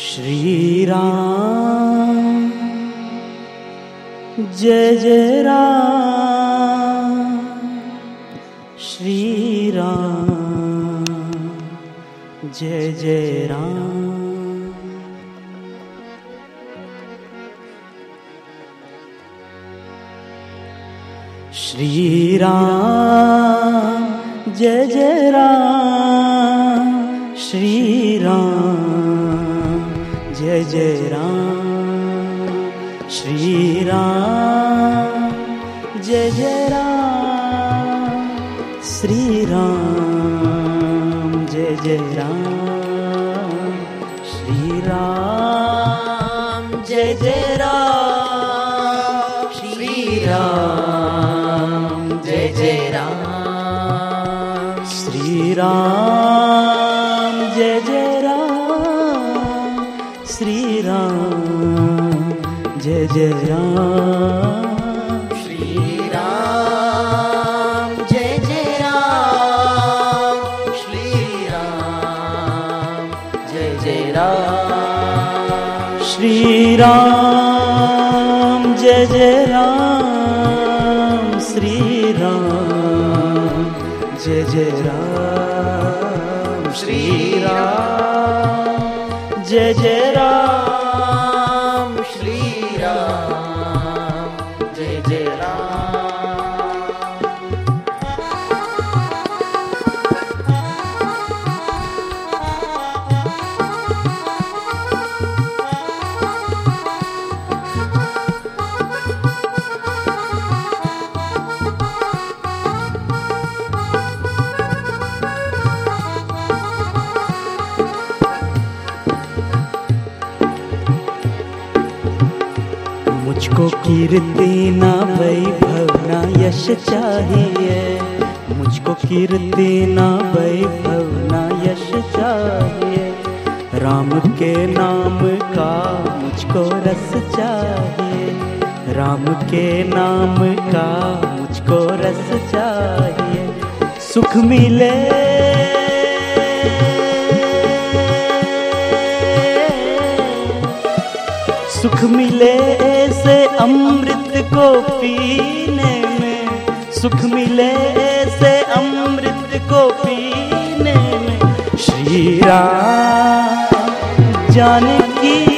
श्रीराम जय जय राम श्रीराम जय जय राम श्रीराम जय जय राम श्रीराम जय जय राम। श्री राम। जय जय राम। श्री राम। जय जय राम। श्री राम। जय जय राम। श्री राम। जय जय राम। श्री राम। जय जय राम श्रीराम जय जय राम श्रीराम जय जय राम श्रीराम जय जय राम कीर्ति ना वैभव, ना यश चाहिए। मुझको कीर्ति ना वैभव, ना यश चाहिए। राम के नाम का मुझको रस चाहिए। राम के नाम का मुझको रस चाहिए। सुख मिले सुख मिले ऐसे अमृत को पीने में। सुख मिले ऐसे अमृत को पीने में। श्री राम, जानकी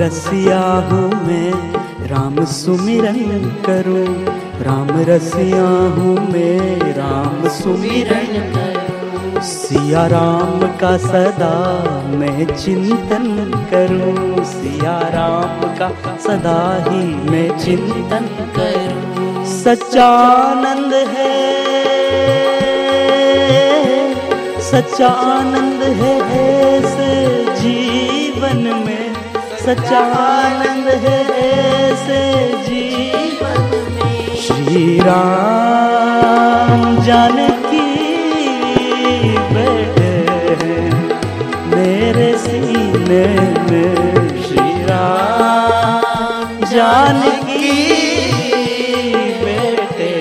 रसिया हूँ मैं, राम सुमिरन करूँ। राम रसिया हूँ मैं, राम सुमिरन सिया राम का सदा मैं चिंतन करूँ। सिया राम का सदा ही मैं चिंतन करूँ। सच्चानंद है सच्चानंद है ऐसे सच्चानंद है ऐसे जीवन श्री राम जानकी हैं मेरे सीने में। श्री राम जानकी बेटे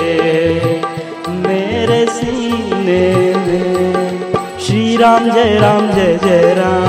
मेरे सीने में। राम जय राम, जय जय राम। श्री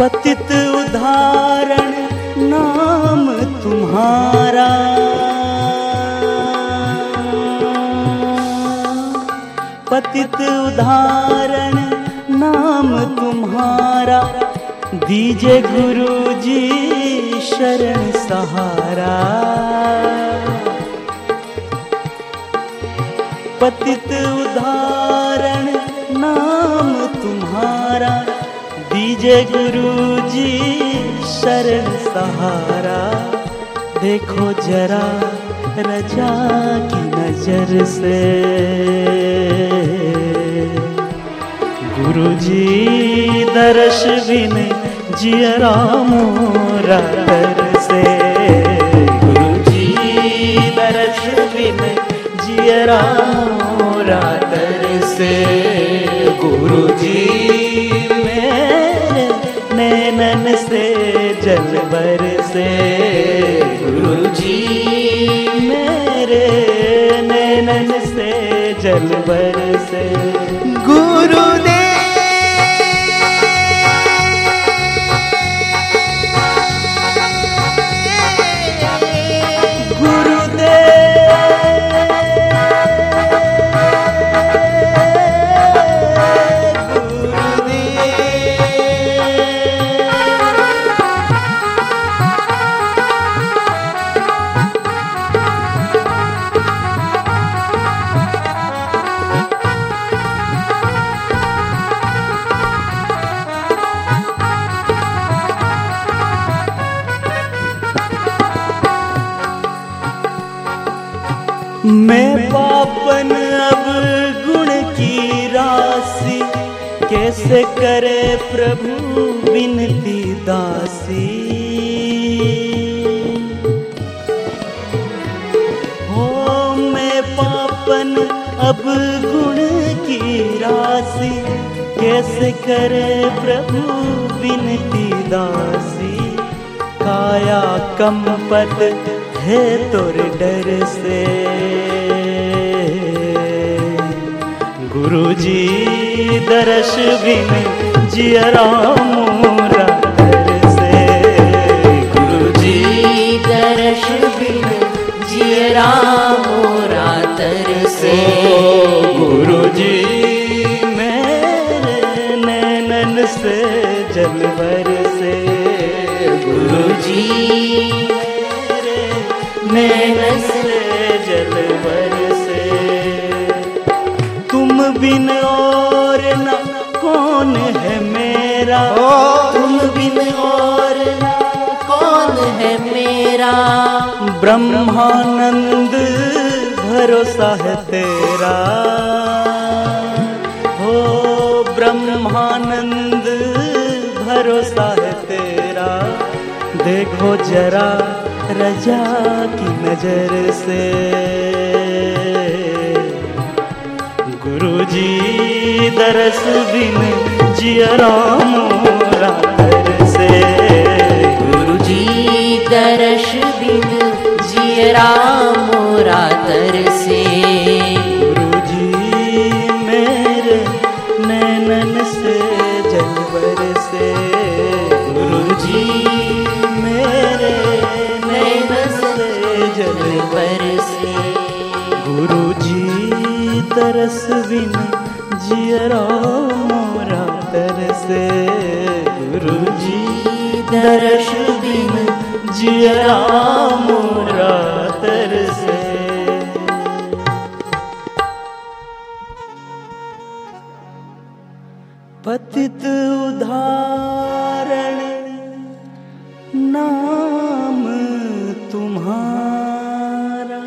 पतित उदाहरण नाम तुम्हारा। पतित उदाहरण नाम तुम्हारा। दीजे गुरु जी शरण सहारा। पतित उदाहरण दीजे गुरु जी शरण सहारा। देखो जरा रजा की नज़र से। गुरु जी दर्श बिन जियरा राम तर से। गुरु जी दर्श बिन जियरा मोरा तर से। गुरु जी नैन से जल भर से। गुरु जी मेरे नैनन से जल भर से। गुरु कैसे करे प्रभु विनती दासी? हो मैं पापन अब गुण की राशि, कैसे करे प्रभु विनती दासी? काया कंपत है तोर डर से। गुरु जी दर्श बिन जियरा मोरा दर से। गुरु जी दर्श बिन जियरा मोरा तर से। गुरु जी मेरे नैनन से जलवर से। गुरु जी मेरे नैनन से बिन और न, कौन है मेरा? तुम बिन और ना, कौन है मेरा? ब्रह्मानंद, भरोसा है तेरा। हो ब्रह्मानंद, भरोसा है तेरा। देखो जरा रजा की नज़र से। गुरु जी दरस बिन जिया राम से। गुरु जी दरस बिन जिया राम से। दर्श दिन जियरा मोरा तरसे पतित उदाहरण नाम तुम्हारा।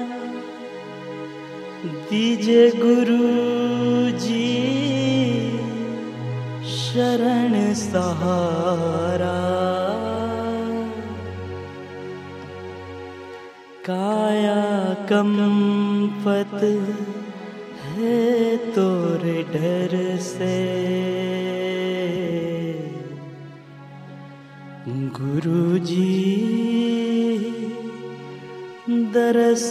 दीजे गुरु जी शरण सहारा। काया कंपत है तोर डर से। गुरु जी दरस